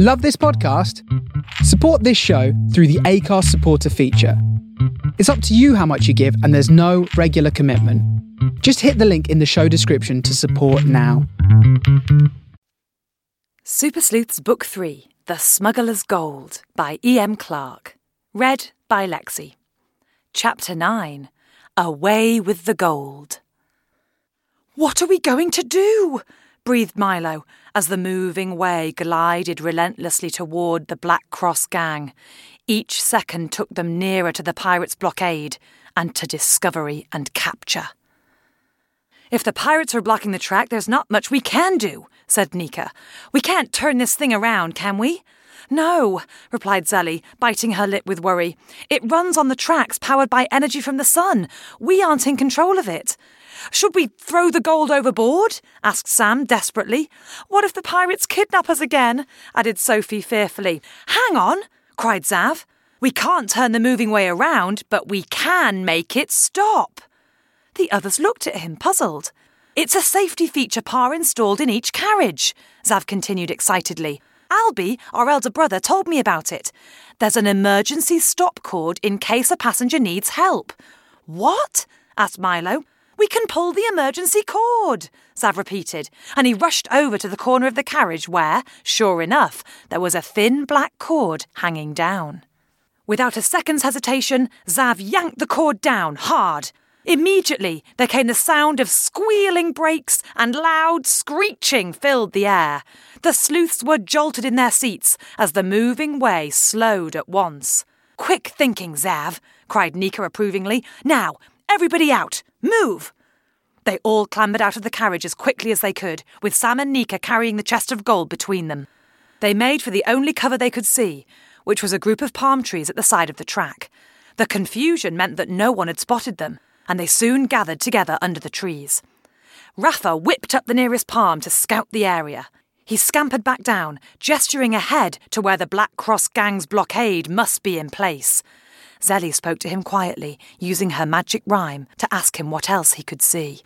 Love this podcast? Support this show through the Acast supporter feature. It's up to you how much you give, and there's no regular commitment. Just hit the link in the show description to support now. Super Sleuths Book 3 The Smuggler's Gold by E.M. Clark. Read by Lexi. Chapter 9 Away with the Gold. What are we going to do? Breathed Milo as the moving way glided relentlessly toward the Black Cross gang. Each second took them nearer to the pirates' blockade and to discovery and capture. If the pirates are blocking the track, there's not much we can do, said Nika. We can't turn this thing around, can we? No, replied Zelly, biting her lip with worry. It runs on the tracks powered by energy from the sun. We aren't in control of it. Should we throw the gold overboard? asked Sam desperately. What if the pirates kidnap us again? added Sophie fearfully. Hang on, cried Zav. We can't turn the moving way around, but we can make it stop. The others looked at him, puzzled. It's a safety feature PAR installed in each carriage, Zav continued excitedly. Albie, our elder brother, told me about it. There's an emergency stop cord in case a passenger needs help. What? asked Milo. We can pull the emergency cord, Zav repeated, and he rushed over to the corner of the carriage where, sure enough, there was a thin black cord hanging down. Without a second's hesitation, Zav yanked the cord down hard. Immediately, there came the sound of squealing brakes and loud screeching filled the air. The sleuths were jolted in their seats as the moving way slowed at once. Quick thinking, Zav, cried Nika approvingly. Now, everybody out! Move! They all clambered out of the carriage as quickly as they could, with Sam and Nika carrying the chest of gold between them. They made for the only cover they could see, which was a group of palm trees at the side of the track. The confusion meant that no one had spotted them and they soon gathered together under the trees. Rafa whipped up the nearest palm to scout the area. He scampered back down, gesturing ahead to where the Black Cross gang's blockade must be in place. Zelly spoke to him quietly, using her magic rhyme to ask him what else he could see.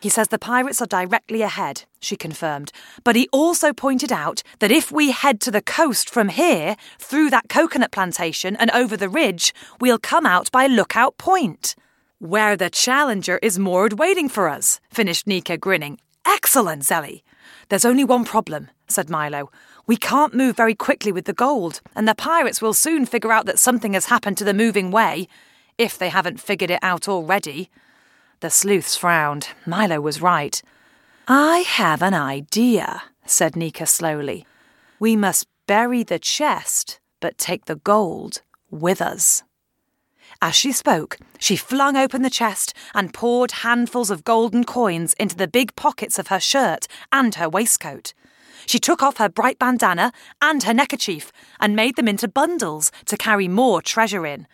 He says the pirates are directly ahead, she confirmed, but he also pointed out that if we head to the coast from here, through that coconut plantation and over the ridge, we'll come out by Lookout Point. Where the Challenger is moored waiting for us, finished Nika, grinning. Excellent, Zelly. There's only one problem, said Milo. We can't move very quickly with the gold, and the pirates will soon figure out that something has happened to the moving way, if they haven't figured it out already. The sleuths frowned. Milo was right. I have an idea, said Nika slowly. We must bury the chest, but take the gold with us. As she spoke, she flung open the chest and poured handfuls of golden coins into the big pockets of her shirt and her waistcoat. She took off her bright bandana and her neckerchief and made them into bundles to carry more treasure in.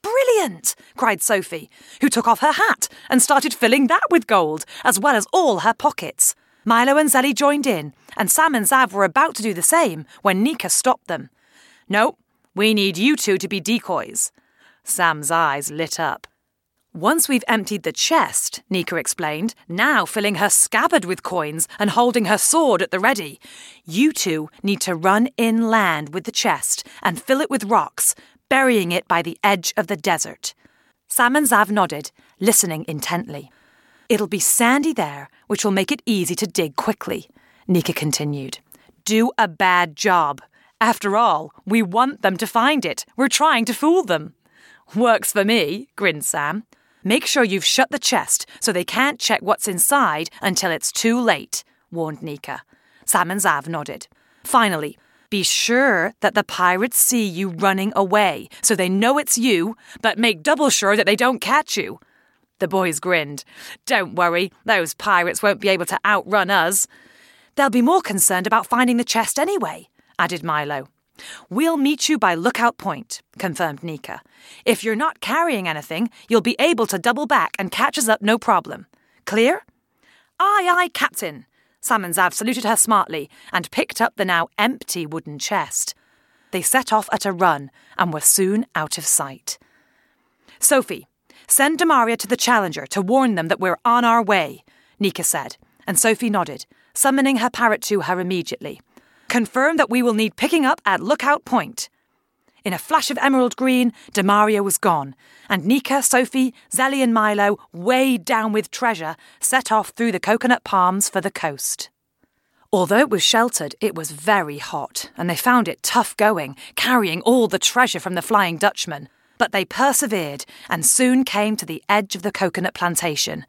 Brilliant! cried Sophie, who took off her hat and started filling that with gold, as well as all her pockets. Milo and Zelly joined in, and Sam and Zav were about to do the same when Nika stopped them. No, we need you two to be decoys. Sam's eyes lit up. Once we've emptied the chest, Nika explained, now filling her scabbard with coins and holding her sword at the ready, you two need to run inland with the chest and fill it with rocks, burying it by the edge of the desert. Sam and Zav nodded, listening intently. It'll be sandy there, which will make it easy to dig quickly, Nika continued. Do a bad job. After all, we want them to find it. We're trying to fool them. Works for me, grinned Sam. Make sure you've shut the chest so they can't check what's inside until it's too late, warned Nika. Sam and Zav nodded. Finally, be sure that the pirates see you running away so they know it's you, but make double sure that they don't catch you. The boys grinned. Don't worry, those pirates won't be able to outrun us. They'll be more concerned about finding the chest anyway, added Milo. We'll meet you by Lookout Point, confirmed Nika. If you're not carrying anything, you'll be able to double back and catch us up no problem. Clear? Aye, aye, Captain. Sam and Zav saluted her smartly and picked up the now empty wooden chest. They set off at a run and were soon out of sight. Sophie, send Demaria to the Challenger to warn them that we're on our way, Nika said, and Sophie nodded, summoning her parrot to her immediately. Confirm that we will need picking up at Lookout Point. In a flash of emerald green, Demario was gone, and Nika, Sophie, Zelly, and Milo, weighed down with treasure, set off through the coconut palms for the coast. Although it was sheltered, it was very hot, and they found it tough going, carrying all the treasure from the Flying Dutchman. But they persevered and soon came to the edge of the coconut plantation.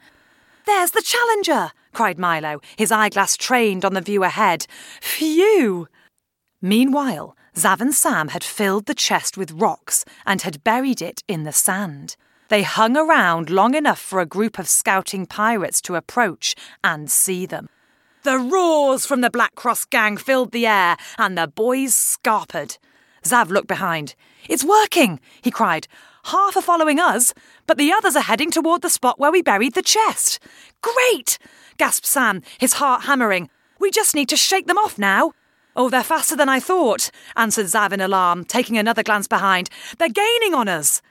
There's the Challenger! Cried Milo, his eyeglass trained on the view ahead. Phew! Meanwhile, Zav and Sam had filled the chest with rocks and had buried it in the sand. They hung around long enough for a group of scouting pirates to approach and see them. The roars from the Black Cross gang filled the air, and the boys scarpered. Zav looked behind. It's working, he cried. Half are following us, but the others are heading toward the spot where we buried the chest. Great! gasped Sam, his heart hammering. We just need to shake them off now. Oh, they're faster than I thought, answered Zav in alarm, taking another glance behind. They're gaining on us.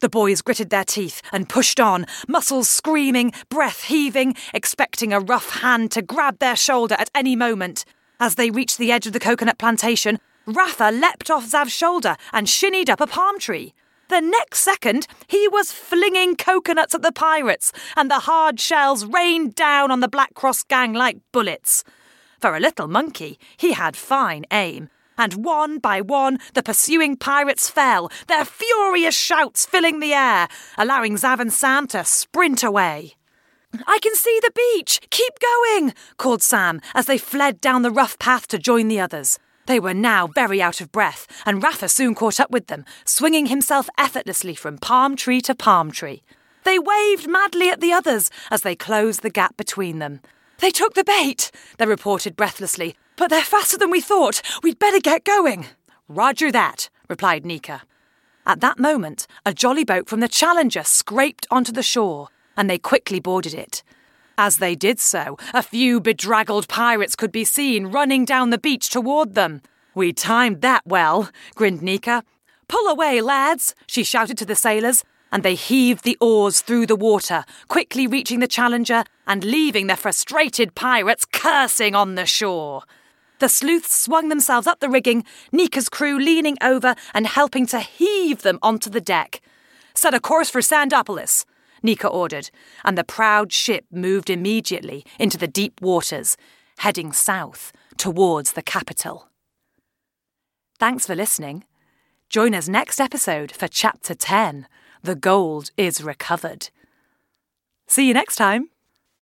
The boys gritted their teeth and pushed on, muscles screaming, breath heaving, expecting a rough hand to grab their shoulder at any moment. As they reached the edge of the coconut plantation, Rafa leapt off Zav's shoulder and shinnied up a palm tree. The next second, he was flinging coconuts at the pirates, and the hard shells rained down on the Black Cross gang like bullets. For a little monkey, he had fine aim. And one by one, the pursuing pirates fell, their furious shouts filling the air, allowing Zav and Sam to sprint away. I can see the beach! Keep going! called Sam as they fled down the rough path to join the others. They were now very out of breath, and Rafa soon caught up with them, swinging himself effortlessly from palm tree to palm tree. They waved madly at the others as they closed the gap between them. They took the bait, they reported breathlessly. But they're faster than we thought. We'd better get going. Roger that, replied Nika. At that moment, a jolly boat from the Challenger scraped onto the shore, and they quickly boarded it. As they did so, a few bedraggled pirates could be seen running down the beach toward them. We timed that well, grinned Nika. Pull away, lads, she shouted to the sailors, and they heaved the oars through the water, quickly reaching the Challenger and leaving the frustrated pirates cursing on the shore. The sleuths swung themselves up the rigging, Nika's crew leaning over and helping to heave them onto the deck. Set a course for Sandopolis, Nika ordered, and the proud ship moved immediately into the deep waters, heading south towards the capital. Thanks for listening. Join us next episode for Chapter 10 The Gold is Recovered. See you next time.